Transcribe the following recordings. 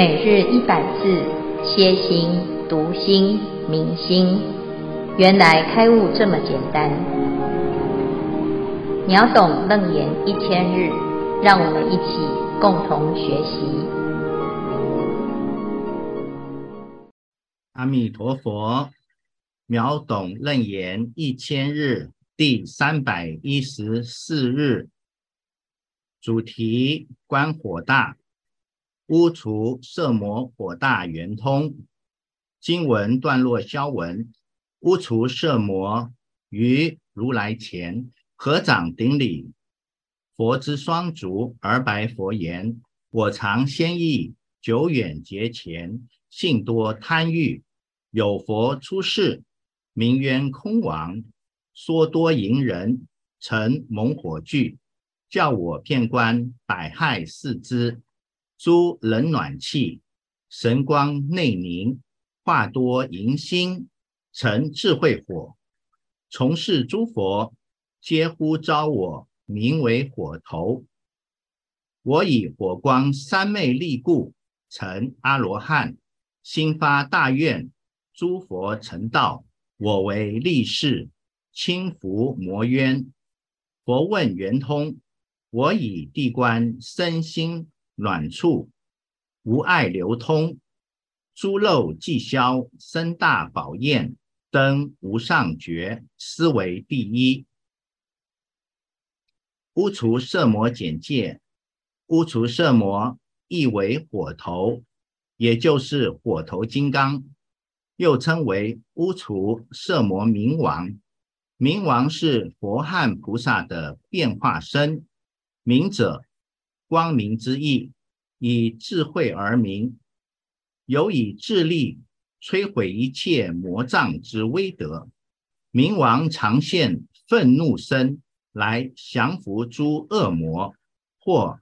每日一百字，歇心、读心、明心，原来开悟这么简单。秒懂楞严一千日，让我们一起共同学习。阿弥陀佛，秒懂楞严一千日第三百一十四日，主题观火大。污除色魔火大圆通，经文段落消文。污除色魔于如来前合掌顶礼，佛之双足而白佛言：我常先意久远劫前，幸多贪欲，有佛出世，名曰空王，说多淫人，成猛火炬，教我遍观百害事之。诸冷暖气，神光内凝，化多迎心，成智慧火。从是诸佛，皆呼召我，名为火头。我以火光三昧力故，成阿罗汉，心发大愿，诸佛成道，我为力士，轻伏魔冤。佛问圆通，我以地观身心。暖处无碍流通，诸漏寂消，身大宝焰，登无上觉，斯为第一。污除色魔简介：污除色魔，意为火头，也就是火头金刚，又称为污除色魔明王。明王是佛汉菩萨的变化身，明者。光明之意，以智慧而明，有以智力摧毁一切魔障之威德。明王常现愤怒身来降伏诸恶魔，或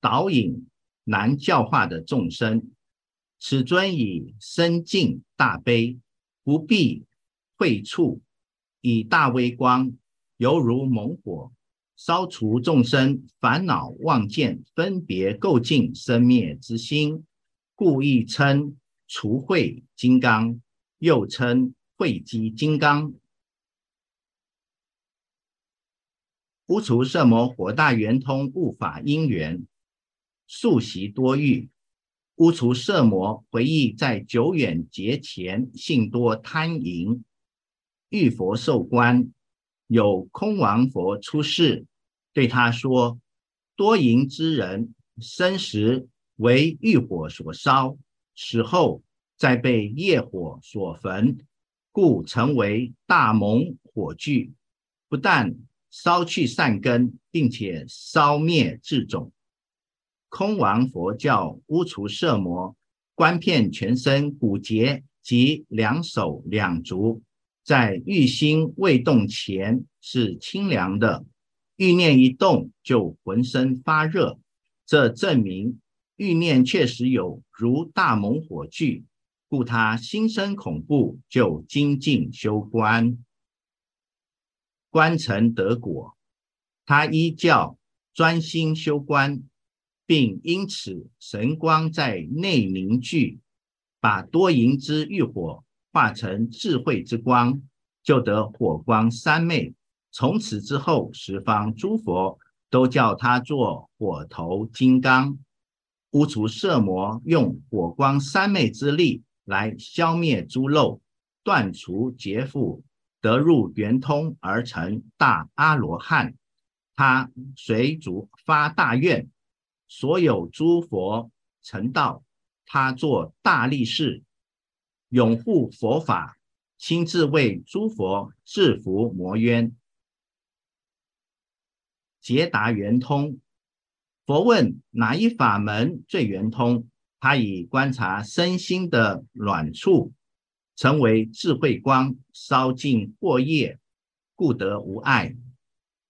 导引难教化的众生。此尊以深尽大悲，不避诲触，以大威光，犹如猛火。消除众生烦恼妄见分别垢净生灭之心，故亦称除秽金刚，又称秽机金刚。乌除色魔火大圆通悟法因缘，宿习多欲。污除色魔回忆在久远劫前，性多贪淫，欲佛受观，有空王佛出世。对他说：“多淫之人，生时为欲火所烧，死后再被业火所焚，故成为大猛火炬。不但烧去善根，并且烧灭智种。空王佛教污除色魔，观遍全身骨节及两手两足，在欲心未动前是清凉的。”欲念一动，就浑身发热，这证明欲念确实有如大猛火炬，故他心生恐怖，就精进修观，观成得果。他依教专心修观，并因此神光在内凝聚，把多淫之欲火化成智慧之光，就得火光三昧。从此之后，十方诸佛都叫他做火头金刚，污除色魔，用火光三昧之力来消灭诸漏，断除劫缚，得入圆通而成大阿罗汉。他随主发大愿，所有诸佛成道，他做大力士，拥护佛法，亲自为诸佛制服魔冤。捷达圆通，佛问哪一法门最圆通？他以观察身心的暖处，成为智慧光，烧尽惑业，故得无碍。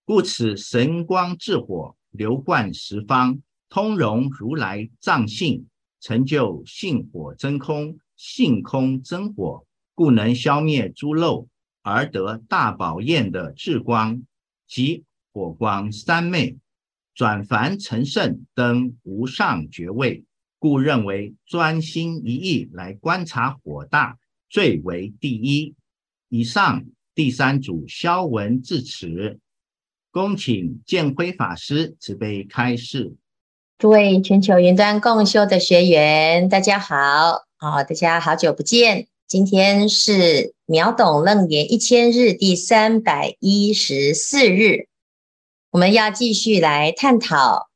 故此神光智火流贯十方，通融如来藏性，成就性火真空，性空真火，故能消灭诸漏，而得大宝焰的智光即。火光三昧，转凡成圣，登无上爵位，故认为专心一意来观察火大最为第一。以上第三组消文至此，恭请见辉法师慈悲开示。诸位全球云端共修的学员，大家好，好，大家好久不见。今天是秒懂楞严一千日第三百一十四日，我们要继续来探讨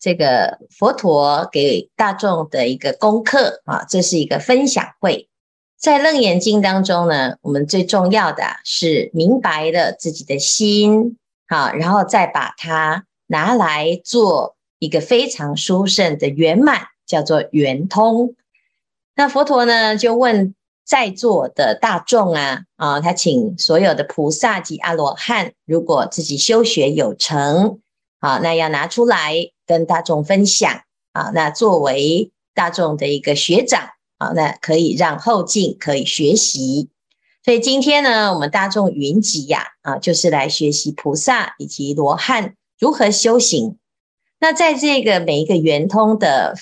这个佛陀给大众的一个功课啊，这是一个分享会。在楞严经当中呢，我们最重要的是明白了自己的心，好，然后再把它拿来做一个非常殊胜的圆满，叫做圆通。那佛陀呢，就问。在座的大众啊，啊，他请所有的菩萨及阿罗汉，如果自己修学有成，啊，那要拿出来跟大众分享，啊，那作为大众的一个学长，啊，那可以让后进可以学习。所以今天呢，我们大众云集呀，啊，就是来学习菩萨以及罗汉如何修行。那在这个每一个圆通的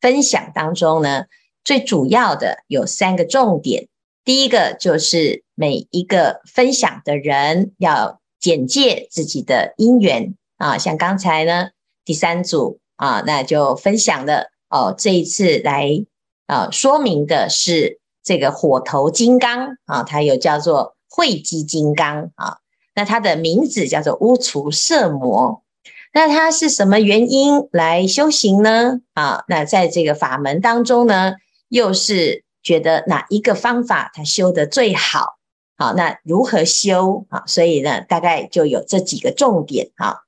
分享当中呢，最主要的有三个重点，第一个就是每一个分享的人要简介自己的因缘啊，像刚才呢第三组啊，那就分享了哦，这一次来啊说明的是这个火头金刚啊，它又叫做慧积金刚啊，那它的名字叫做乌厨舍摩。那它是什么原因来修行呢？啊，那在这个法门当中呢？又是觉得哪一个方法他修得最好？好，那如何修？啊，所以呢，大概就有这几个重点。哈，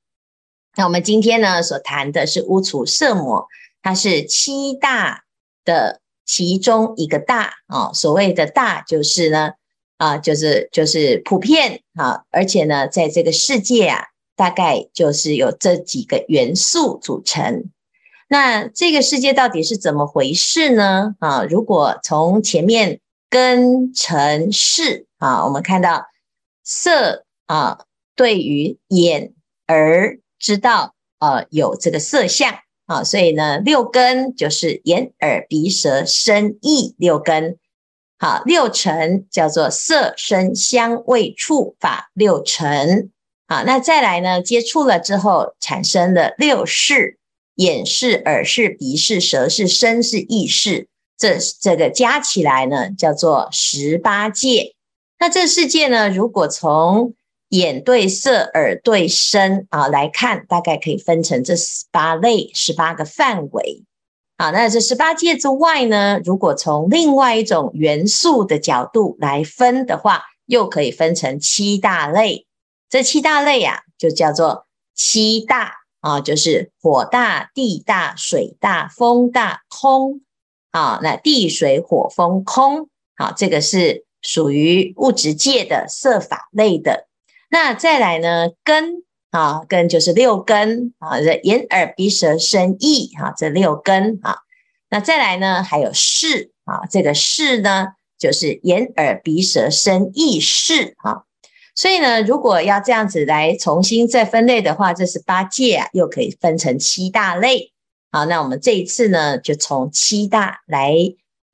那我们今天呢所谈的是乌厨舍摩，它是七大的其中一个大啊。所谓的大，就是呢啊，就是就是普遍啊，而且呢，在这个世界啊，大概就是有这几个元素组成。那这个世界到底是怎么回事呢？啊，如果从前面根尘识啊，我们看到色啊，对于眼耳知道啊，有这个色相啊，所以呢，六根就是眼耳鼻舌身意六根。好，六尘叫做色声香味触法六尘。好，那再来呢，接触了之后产生了六识。眼是、耳是、鼻是、舌是、身是、意识，这这个加起来呢，叫做十八界。那这世界呢，如果从眼对色、耳对声啊来看，大概可以分成这十八类、十八个范围。啊，那这十八界之外呢，如果从另外一种元素的角度来分的话，又可以分成七大类。这七大类呀、啊，就叫做七大。啊，就是火大、地大、水大、风大、空。啊，那地水火风空，好，这个是属于物质界的色法类的。那再来呢，根啊，根就是六根啊，这眼耳鼻舌身意啊，这六根啊。那再来呢，还有识啊，这个识呢，就是眼耳鼻舌身意识啊。所以呢，如果要这样子来重新再分类的话，这是八戒啊，又可以分成七大类。好，那我们这一次呢，就从七大来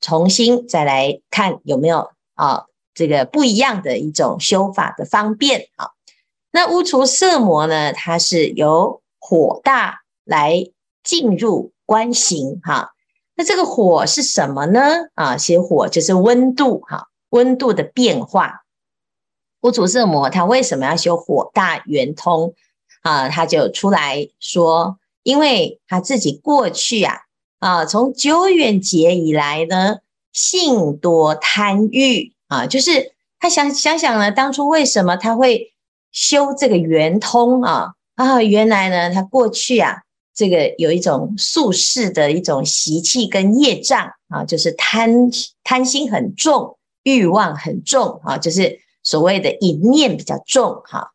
重新再来看有没有啊这个不一样的一种修法的方便。好，那污除色魔呢，它是由火大来进入观行。哈，那这个火是什么呢？啊，其实火就是温度，哈，温度的变化。乌厨舍摩他为什么要修火大圆通啊？他就出来说，因为他自己过去啊啊，从久远劫以来呢，性多贪欲啊，就是他想想想呢，当初为什么他会修这个圆通啊？啊，原来呢，他过去啊，这个有一种宿世的一种习气跟业障啊，就是贪贪心很重，欲望很重啊，就是。所谓的淫念比较重哈，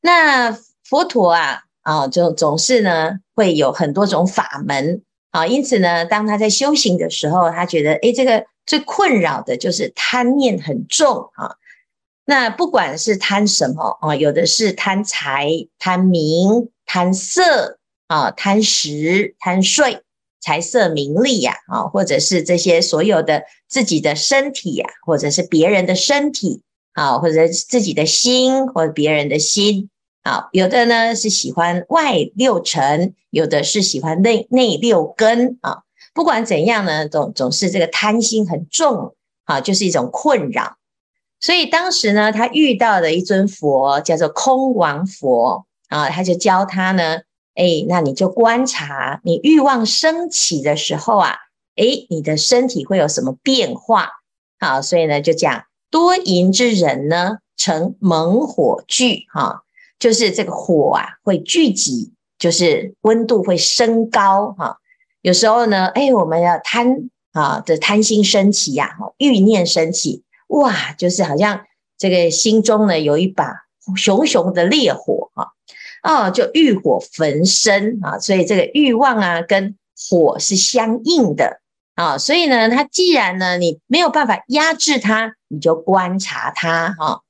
那佛陀啊啊，就总是呢会有很多种法门啊，因此呢，当他在修行的时候，他觉得诶，这个最困扰的就是贪念很重啊。那不管是贪什么啊，有的是贪财、贪名、贪色啊、贪食、贪睡财色名利呀，啊，或者是这些所有的自己的身体呀，或者是别人的身体啊，或者自己的心或者别人的心啊，有的呢是喜欢外六尘，有的是喜欢内内六根啊。不管怎样呢，总总是这个贪心很重啊，就是一种困扰。所以当时呢，他遇到的一尊佛叫做空王佛啊，他就教他呢，哎，那你就观察你欲望升起的时候啊，哎，你的身体会有什么变化？好，所以呢，就讲多淫之人呢，成猛火聚哈，就是这个火啊会聚集，就是温度会升高哈。有时候呢，哎，我们要贪啊的贪心升起呀，欲念升起，哇，就是好像这个心中呢有一把熊熊的烈火啊，哦，就欲火焚身啊，所以这个欲望啊跟火是相应的啊，所以呢，它既然呢你没有办法压制它，你就观察它哈，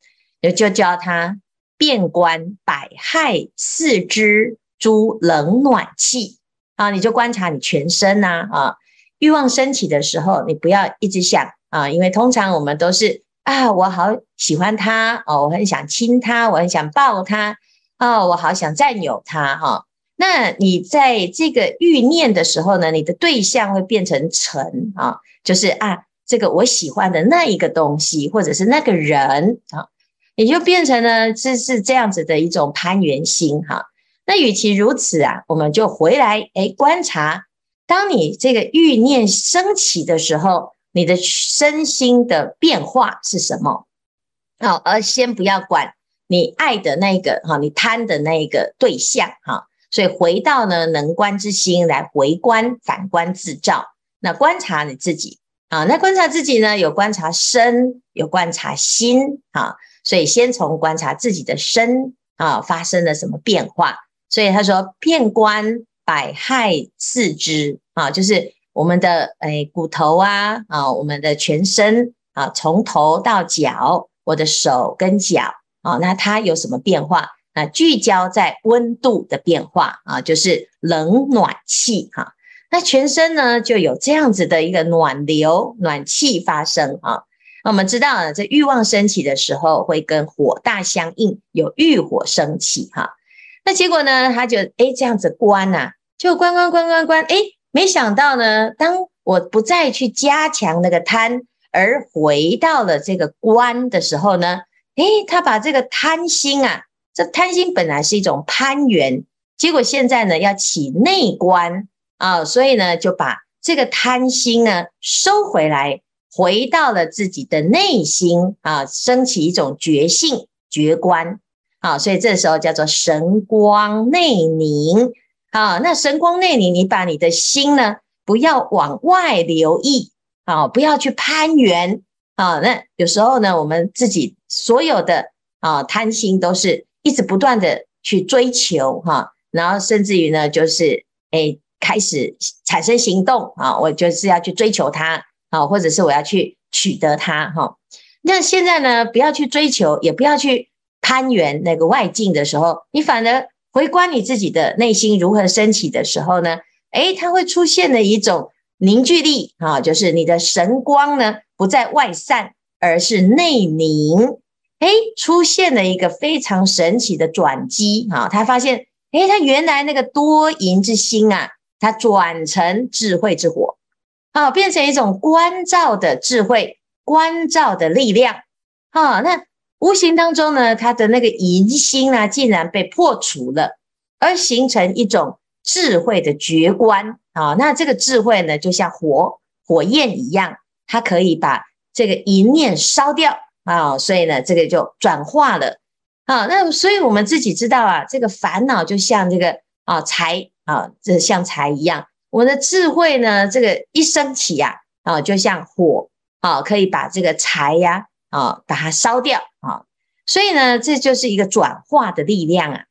也就教他遍观百害四肢诸冷暖气。啊，你就观察你全身呐，啊，欲望升起的时候，你不要一直想啊，因为通常我们都是啊，我好喜欢他哦，我很想亲他，我很想抱他，哦，我好想占有他哈。那你在这个欲念的时候呢，你的对象会变成尘啊，就是啊，这个我喜欢的那一个东西，或者是那个人啊，也就变成了这是这样子的一种攀缘心哈。那与其如此啊，我们就回来哎观察，当你这个欲念升起的时候，你的身心的变化是什么？好，而先不要管你爱的那个哈，你贪的那个对象哈，所以回到呢能观之心来回观，反观自照，那观察你自己啊，那观察自己呢，有观察身，有观察心啊，所以先从观察自己的身啊发生了什么变化。所以他说，遍观百骸四肢啊，就是我们的诶骨头啊啊，我们的全身啊，从头到脚，我的手跟脚啊，那它有什么变化？那聚焦在温度的变化啊，就是冷暖气哈。那全身呢，就有这样子的一个暖流、暖气发生啊。那我们知道呢，这欲望升起的时候，会跟火大相应，有欲火升起哈。那结果呢？他就诶这样子关呐、就关关关关关，诶没想到呢，当我不再去加强那个贪，而回到了这个观的时候呢，诶他把这个贪心啊，这贪心本来是一种攀缘，结果现在呢要起内观啊，所以呢就把这个贪心呢收回来，回到了自己的内心啊，升起一种觉性觉观。啊，所以这时候叫做神光内凝。啊，那神光内凝，你把你的心呢，不要往外留意，啊，不要去攀缘。啊，那有时候呢，我们自己所有的啊贪心，都是一直不断的去追求哈，然后甚至于呢，就是诶开始产生行动啊，我就是要去追求它啊，或者是我要去取得它哈。那现在呢，不要去追求，也不要去。攀援那个外境的时候，你反而回观你自己的内心如何升起的时候呢？诶，它会出现了一种凝聚力啊，就是你的神光呢不在外散，而是内凝。诶，出现了一个非常神奇的转机啊！他发现，诶，他原来那个多淫之心啊，它转成智慧之火，啊，变成一种关照的智慧，关照的力量啊，那。无形当中呢，他的那个淫心啊，竟然被破除了，而形成一种智慧的觉观啊。那这个智慧呢，就像火火焰一样，它可以把这个淫念烧掉啊。所以呢，这个就转化了啊。那所以我们自己知道啊，这个烦恼就像这个啊柴啊，这像柴一样。我们的智慧呢，这个一升起呀啊，就像火啊，可以把这个柴呀。啊，把它烧掉啊！所以呢，这就是一个转化的力量啊。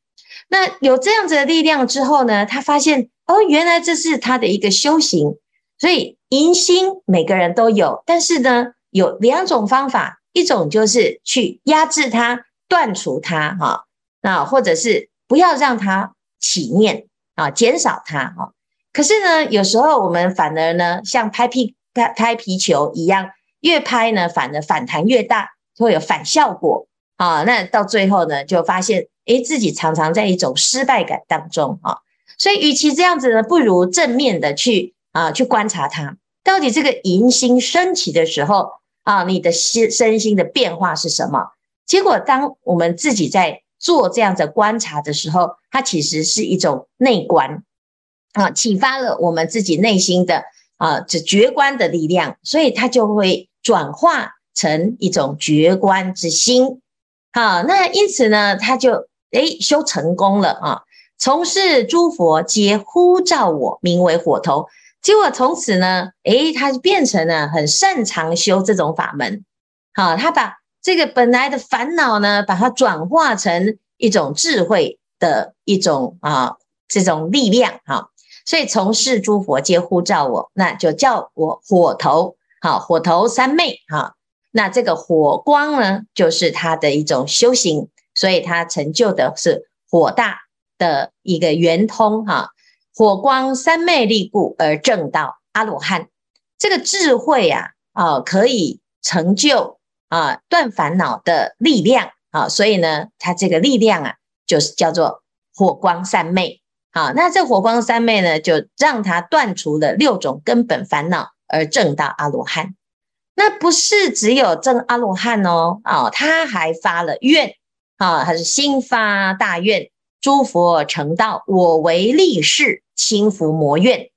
那有这样子的力量之后呢，他发现哦，原来这是他的一个修行。所以淫心每个人都有，但是呢，有两种方法，一种就是去压制它、断除它，哈，那或者是不要让它起念啊，减少它，哈。可是呢，有时候我们反而呢，像拍屁拍拍皮球一样，越拍呢，反而反弹越大，会有反效果啊。那到最后呢，就发现，诶，自己常常在一种失败感当中啊。所以，与其这样子呢，不如正面的去啊，去观察它，到底这个迎心升起的时候啊，你的心身心的变化是什么？结果，当我们自己在做这样的观察的时候，它其实是一种内观啊，启发了我们自己内心的啊这觉观的力量，所以它就会转化成一种觉观之心。好，那因此呢，他就诶修成功了啊，从事诸佛皆呼召我，名为火头。结果从此呢，诶，他就变成了很擅长修这种法门。好，他把。这个本来的烦恼呢，把它转化成一种智慧的一种啊，这种力量哈。所以从是诸佛皆呼召我，那就叫我火头，好，火头三昧哈。那这个火光呢，就是他的一种修行，所以他成就的是火大的一个圆通哈。火光三昧力故而证到阿罗汉，这个智慧啊啊，可以成就。啊，断烦恼的力量啊，所以呢，它这个力量啊，就是叫做火光三昧。好，那这火光三昧呢，就让它断除了六种根本烦恼，而证到阿罗汉。那不是只有证阿罗汉哦，啊，他还发了愿啊，他是心发大愿，诸佛成道，我为力士，轻伏魔怨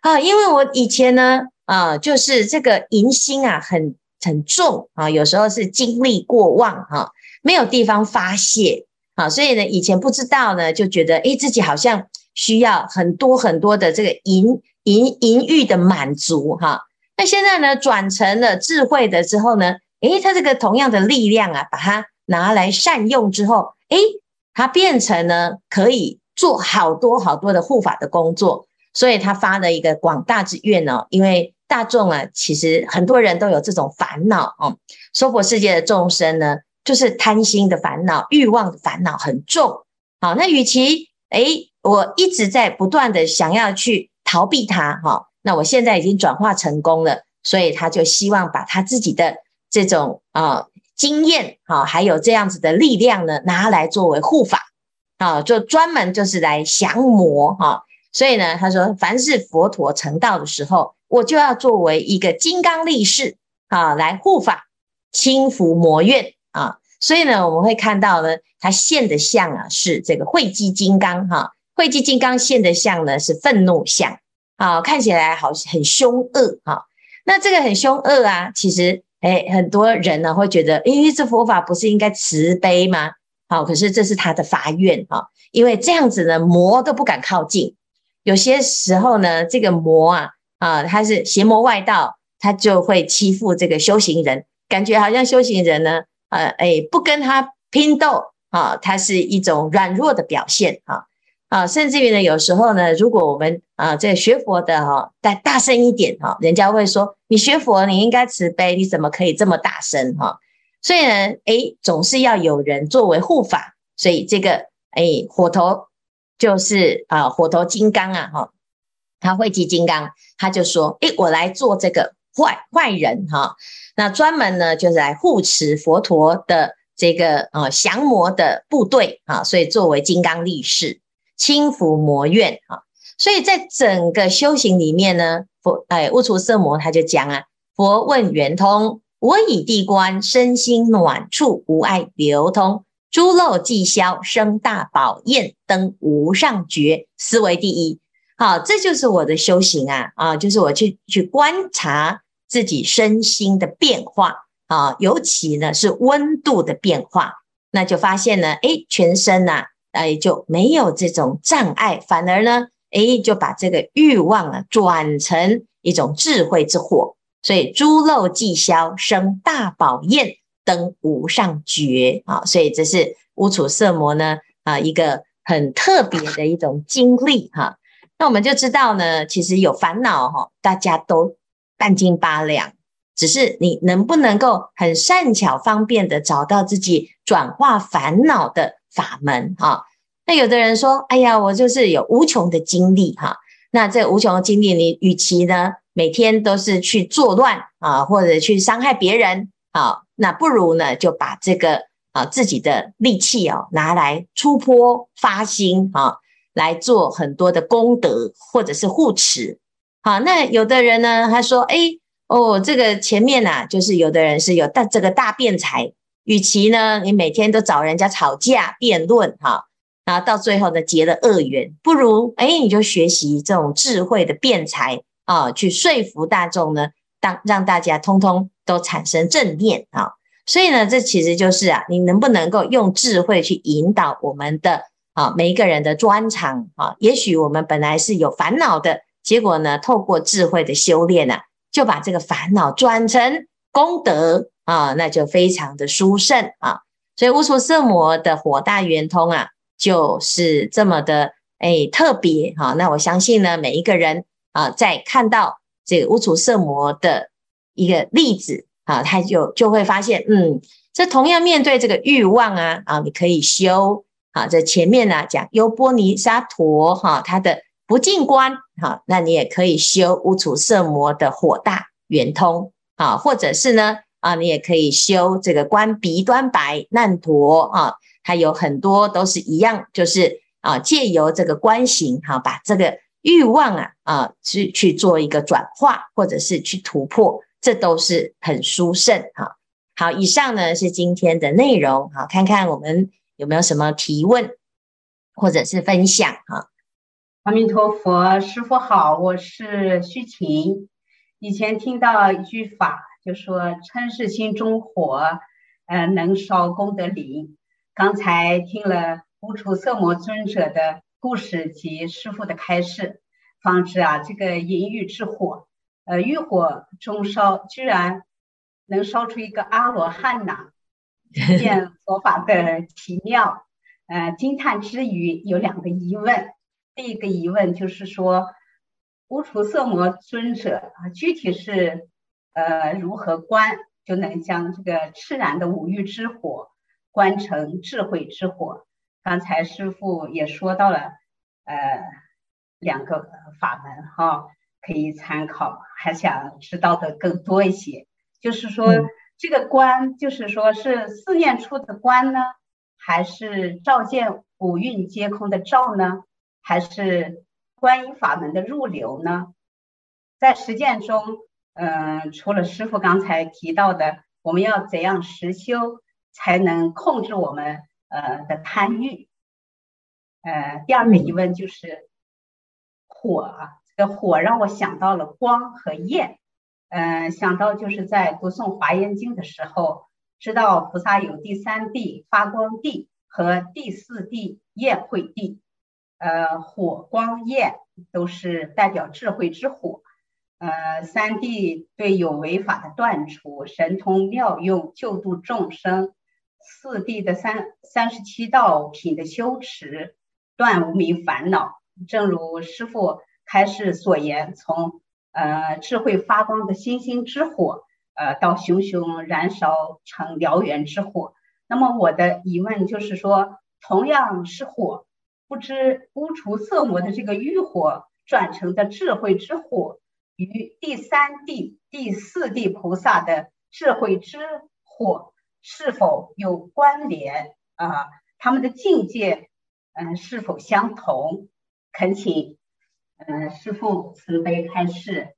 啊。因为我以前呢，啊，就是这个淫心啊，很。很重啊，有时候是精力过旺哈，没有地方发泄啊，所以呢，以前不知道呢，就觉得诶，自己好像需要很多很多的这个淫淫淫欲的满足哈。那现在呢，转成了智慧的之后呢，诶，它这个同样的力量啊，把它拿来善用之后，诶，他变成呢可以做好多好多的护法的工作，所以他发了一个广大之愿哦，因为。大众啊，其实很多人都有这种烦恼哦。娑婆世界的众生呢，就是贪心的烦恼、欲望的烦恼很重。好，那与其诶，我一直在不断的想要去逃避它，哈，那我现在已经转化成功了，所以他就希望把他自己的这种啊经验，哈，还有这样子的力量呢，拿来作为护法，啊，就专门就是来降魔，哈。所以呢，他说，凡是佛陀成道的时候。我就要作为一个金刚力士啊，来护法，轻伏魔怨啊。所以呢，我们会看到呢，他现的相啊是这个慧积金刚哈，慧积金刚现的相呢是愤怒相啊，看起来好很凶恶哈。那这个很凶恶啊，其实诶很多人呢会觉得，诶，这佛法不是应该慈悲吗？好，可是这是他的发愿哈，因为这样子呢，魔都不敢靠近。有些时候呢，这个魔啊。啊，他是邪魔外道，他就会欺负这个修行人，感觉好像修行人呢，呃，哎，不跟他拼斗啊，他是一种软弱的表现啊啊，甚至于呢，有时候呢，如果我们啊，这学佛的哈，大大声一点哈，人家会说你学佛你应该慈悲，你怎么可以这么大声哈？所以呢，哎，总是要有人作为护法，所以这个哎，火头就是啊，火头金刚啊，哈。他会集金刚，他就说：“诶，我来做这个坏坏人哈，那专门呢就是来护持佛陀的这个呃降魔的部队啊，所以作为金刚力士，轻伏魔怨啊。所以在整个修行里面呢，佛哎悟出色魔他就讲啊，佛问圆通，我以地观身心暖处无碍流通，诸漏寂消生大宝焰登无上觉，思为第一。”好，这就是我的修行啊啊，就是我去去观察自己身心的变化啊，尤其呢是温度的变化，那就发现呢，哎，全身呐，哎就没有这种障碍，反而呢，哎就把这个欲望啊转成一种智慧之火，所以诸漏即消，生大宝焰，登无上觉啊，所以这是悟出色魔呢啊一个很特别的一种经历哈。那我们就知道呢，其实有烦恼哈，大家都半斤八两，只是你能不能够很善巧方便的找到自己转化烦恼的法门哈。那有的人说，哎呀，我就是有无穷的精力哈。那这无穷的精力，你与其呢每天都是去作乱啊，或者去伤害别人啊，那不如呢就把这个啊自己的力气哦拿来出泼发心啊，来做很多的功德或者是护持。好，那有的人呢他说，哎哦，这个前面呐、啊，就是有的人是有大这个大辩才，与其呢你每天都找人家吵架辩论哈。然后到最后呢，结了恶缘，不如哎，你就学习这种智慧的辩才啊，去说服大众呢，当让大家通通都产生正念啊。所以呢，这其实就是啊，你能不能够用智慧去引导我们的啊每一个人的专长啊？也许我们本来是有烦恼的，结果呢，透过智慧的修炼呢、啊，就把这个烦恼转成功德啊，那就非常的殊胜啊。所以无处色魔的火大圆通啊。就是这么的哎特别哈，那我相信呢，每一个人啊，在看到这个无处色魔的一个例子啊，他就就会发现，嗯，这同样面对这个欲望啊啊，你可以修啊，这前面呢、讲优波尼沙陀哈，他的不净观哈，那你也可以修无处色魔的火大圆通啊，或者是呢啊，你也可以修这个观鼻端白难陀啊。它有很多都是一样，就是啊，借由这个观行哈，把这个欲望啊啊去去做一个转化，或者是去突破，这都是很殊胜哈。好，以上呢是今天的内容，好，看看我们有没有什么提问或者是分享哈。阿弥陀佛，师傅好，我是虚晴。以前听到一句法，就说嗔是心中火，呃，能烧功德林。刚才听了无处色魔尊者的故事及师父的开示，方知啊，这个淫欲之火，呃，欲火中烧，居然能烧出一个阿罗汉呐，见佛法的奇妙。呃，惊叹之余有两个疑问，第一个疑问就是说，无处色魔尊者啊，具体是呃如何观就能将这个炽然的五欲之火，观成智慧之火，刚才师父也说到了，呃，两个法门哈，可以参考。还想知道的更多一些，就是说、嗯、这个观，就是说是四念处的观呢，还是照见五蕴皆空的照呢，还是观音法门的入流呢？在实践中，嗯、呃，除了师傅刚才提到的，我们要怎样实修？才能控制我们呃的贪欲。呃，第二个疑问就是火啊，这个火让我想到了光和焰。嗯、呃，想到就是在读诵华严经的时候，知道菩萨有第三地发光地和第四地焰慧地。呃，火光焰都是代表智慧之火。呃，三地对有违法的断除，神通妙用，救度众生。四谛的三三十七道品的修持，断无明烦恼。正如师父开示所言，从呃智慧发光的星星之火，呃到熊熊燃烧成燎原之火。那么我的疑问就是说，同样是火，不知污除色魔的这个欲火转成的智慧之火，与第三地、第四地菩萨的智慧之火。是否有关联啊？他们的境界，嗯、是否相同？恳请，嗯、师父慈悲开示。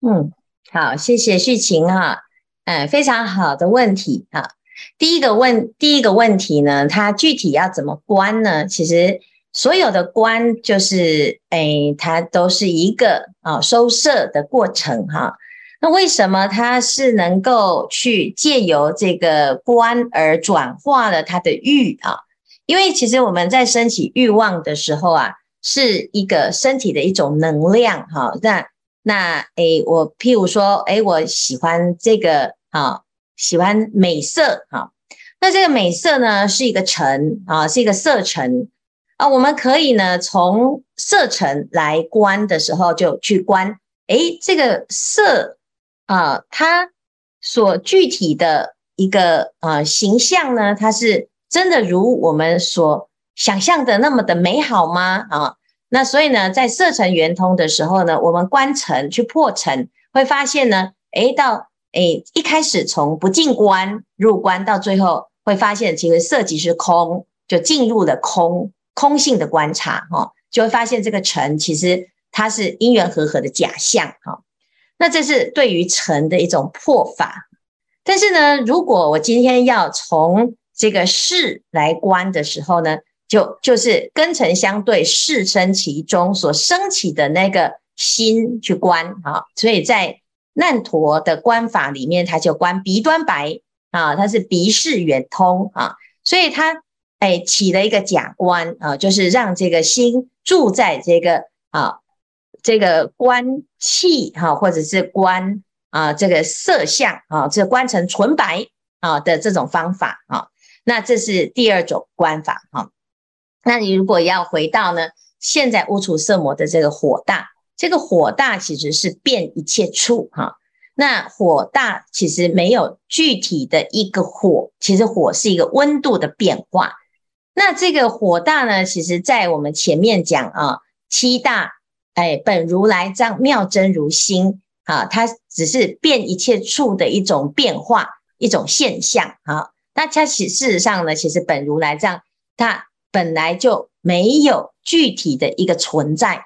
嗯，好，谢谢续晴哈，嗯，非常好的问题哈。第一个问，第一个问题呢，它具体要怎么观呢？其实所有的观就是，哎，它都是一个啊收摄的过程哈。那为什么它是能够去借由这个观而转化了他的欲啊？因为其实我们在升起欲望的时候啊，是一个身体的一种能量哈。那那诶，我譬如说，诶，我喜欢这个啊，喜欢美色哈。那这个美色呢，是一个尘啊，是一个色尘啊。我们可以呢，从色尘来观的时候，就去观，诶，这个色。啊，它所具体的一个呃形象呢，它是真的如我们所想象的那么的美好吗？啊，那所以呢，在色尘圆通的时候呢，我们观尘去破尘，会发现呢，诶，到诶一开始从不进观入观，到最后会发现其实色即是空，就进入了空空性的观察哈，就会发现这个尘其实它是因缘和合的假象哈。那这是对于尘的一种破法。但是呢，如果我今天要从这个事来观的时候呢，就就是根尘相对，事生其中所升起的那个心去观啊，所以在难陀的观法里面，它就观鼻端白啊，它是鼻视远通啊，所以它哎起了一个假观啊，就是让这个心住在这个啊这个观气哈，或者是观啊这个色相啊，这观成纯白啊的这种方法啊，那这是第二种观法哈。那你如果要回到呢，现在污除色魔的这个火大，这个火大其实是变一切处哈。那火大其实没有具体的一个火，其实火是一个温度的变化。那这个火大呢，其实在我们前面讲啊，七大哎，本如来藏妙真如心啊，它只是变一切处的一种变化，一种现象啊。那它其事实上呢，其实本如来藏它。本来就没有具体的一个存在。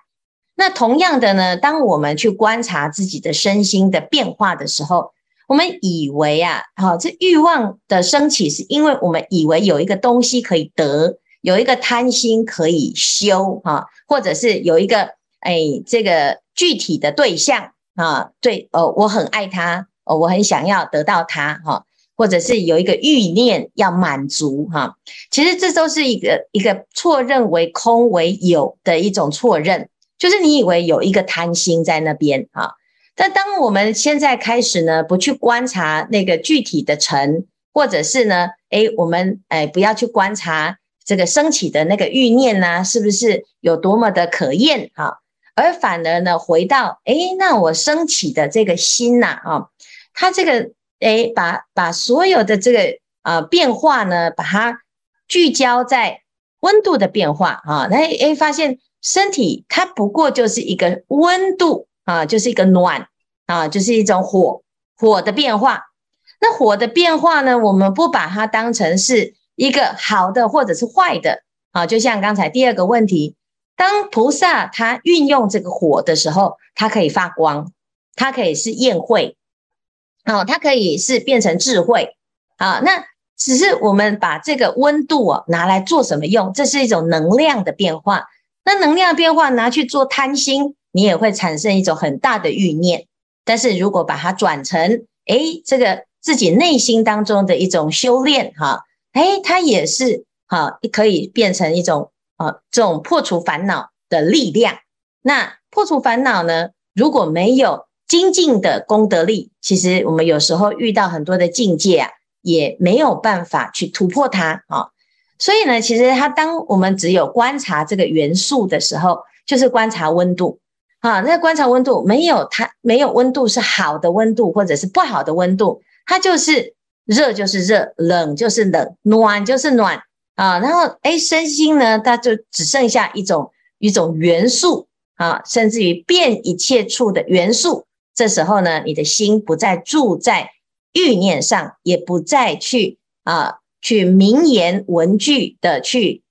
那同样的呢，当我们去观察自己的身心的变化的时候，我们以为啊，好，这欲望的升起是因为我们以为有一个东西可以得，有一个贪心可以修哈，或者是有一个哎这个具体的对象啊，对哦，我很爱他哦，我很想要得到他哈。或者是有一个欲念要满足哈，其实这都是一个一个错认为空为有的一种错认，就是你以为有一个贪心在那边啊。但当我们现在开始呢，不去观察那个具体的尘，或者是呢，诶，我们诶不要去观察这个升起的那个欲念呢，是不是有多么的可厌哈？而反而呢，回到诶，那我升起的这个心呐啊，它这个。哎，把把所有的这个啊、变化呢，把它聚焦在温度的变化啊，那哎发现身体它不过就是一个温度啊，就是一个暖啊，就是一种火火的变化。那火的变化呢，我们不把它当成是一个好的或者是坏的啊，就像刚才第二个问题，当菩萨他运用这个火的时候，它可以发光，它可以是宴会。哦，它可以是变成智慧啊，那只是我们把这个温度啊拿来做什么用？这是一种能量的变化。那能量变化拿去做贪心，你也会产生一种很大的欲念。但是如果把它转成，诶，这个自己内心当中的一种修炼哈，诶，它也是哈，可以变成一种啊这种破除烦恼的力量。那破除烦恼呢，如果没有。精进的功德力，其实我们有时候遇到很多的境界啊，也没有办法去突破它啊。所以呢，其实它当我们只有观察这个元素的时候，就是观察温度啊。那观察温度，没有它没有温度是好的温度，或者是不好的温度，它就是热就是热，冷就是冷，暖就是暖啊。然后哎，身心呢，它就只剩下一种一种元素啊，甚至于变一切处的元素。这时候呢，你的心不再住在欲念上，也不再去啊去名言文句的去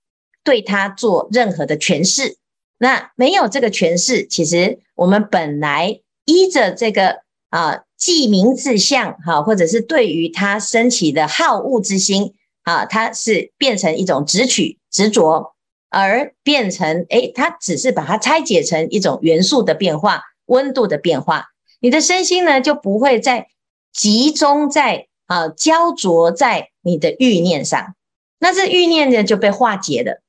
对它做任何的诠释。那没有这个诠释，其实我们本来依着这个啊记名自相哈，或者是对于它升起的好恶之心啊，它是变成一种执取执着，而变成诶，它只是把它拆解成一种元素的变化、温度的变化。你的身心呢，就不会再集中在啊焦灼在你的欲念上，那这欲念呢就被化解了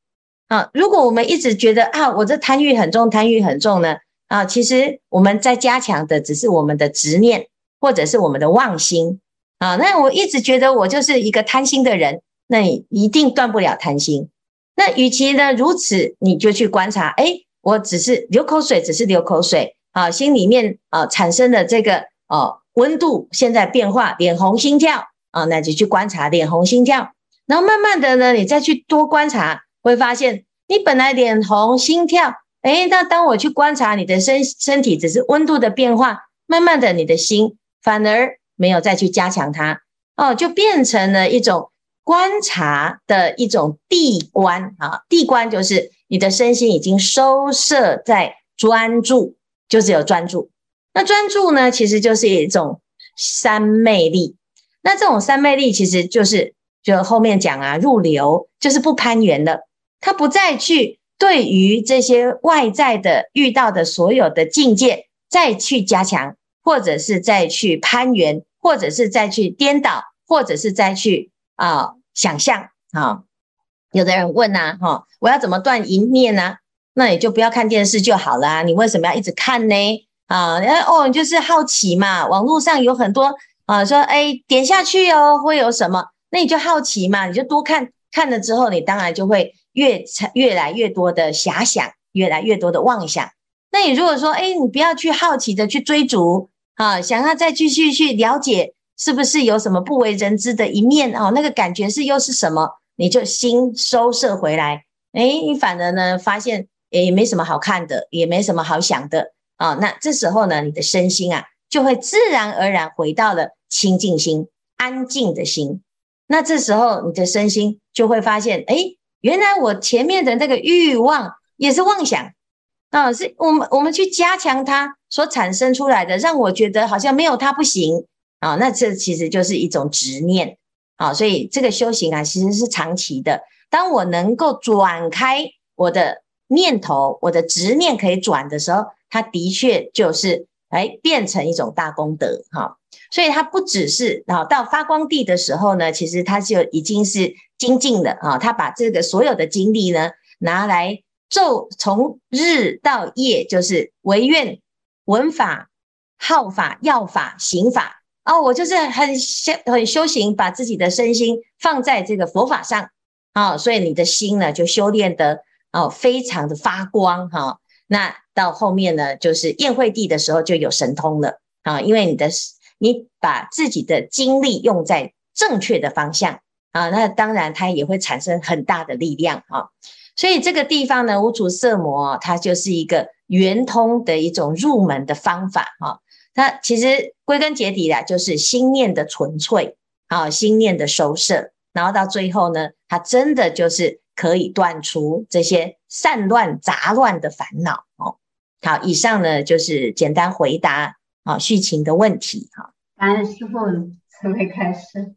啊。如果我们一直觉得啊，我这贪欲很重，贪欲很重呢啊，其实我们在加强的只是我们的执念，或者是我们的妄心啊。那我一直觉得我就是一个贪心的人，那你一定断不了贪心。那与其呢如此，你就去观察，哎，我只是流口水，只是流口水。啊，心里面啊产生的这个哦温度现在变化，脸红心跳啊，那就去观察脸红心跳，然后慢慢的呢，你再去多观察，会发现你本来脸红心跳，哎，那当我去观察你的身身体，只是温度的变化，慢慢的，你的心反而没有再去加强它，哦，就变成了一种观察的一种地观啊。地观就是你的身心已经收摄在专注，就是有专注。那专注呢，其实就是一种三昧力。那这种三昧力，其实就是就后面讲啊，入流就是不攀缘的，他不再去对于这些外在的遇到的所有的境界再去加强，或者是再去攀援，或者是再去颠倒，或者是再去啊、想象啊。有的人问呐，哈，我要怎么断一念呢？那你就不要看电视就好了，你为什么要一直看呢？啊，哦，你就是好奇嘛。网络上有很多啊，说哎，点下去哦，会有什么？那你就好奇嘛，你就多看看了之后，你当然就会越越来越多的遐想，越来越多的妄想。那你如果说哎，你不要去好奇的去追逐啊，想要再继续去了解，是不是有什么不为人知的一面哦？那个感觉是又是什么？你就心收摄回来，哎，你反而呢发现也没什么好看的，也没什么好想的。啊、那这时候呢，你的身心啊，就会自然而然回到了清净心、安静的心。那这时候，你的身心就会发现，哎，原来我前面的那个欲望也是妄想啊，是我们我们去加强它所产生出来的，让我觉得好像没有它不行啊。那这其实就是一种执念啊。所以这个修行啊，其实是长期的。当我能够转开我的念头，我的执念可以转的时候。它的确就是哎，变成一种大功德哈，所以它不只是啊，到发光地的时候呢，其实它就已经是精进的啊，他把这个所有的精力呢拿来昼从日到夜，就是唯愿闻法、号法、要法、行法。哦，我就是很修很修行，把自己的身心放在这个佛法上。啊，所以你的心呢就修炼得哦非常的发光哈。那到后面呢，就是宴会地的时候就有神通了。啊，因为你的你把自己的精力用在正确的方向啊，那当然它也会产生很大的力量啊。所以这个地方呢，无处色魔，它就是一个圆通的一种入门的方法啊。它其实归根结底啦，就是心念的纯粹啊，心念的收摄，然后到最后呢，它真的就是。可以断除这些散乱杂乱的烦恼哦。好，以上呢就是简单回答啊，续情的问题哈。感恩师傅慈悲开示。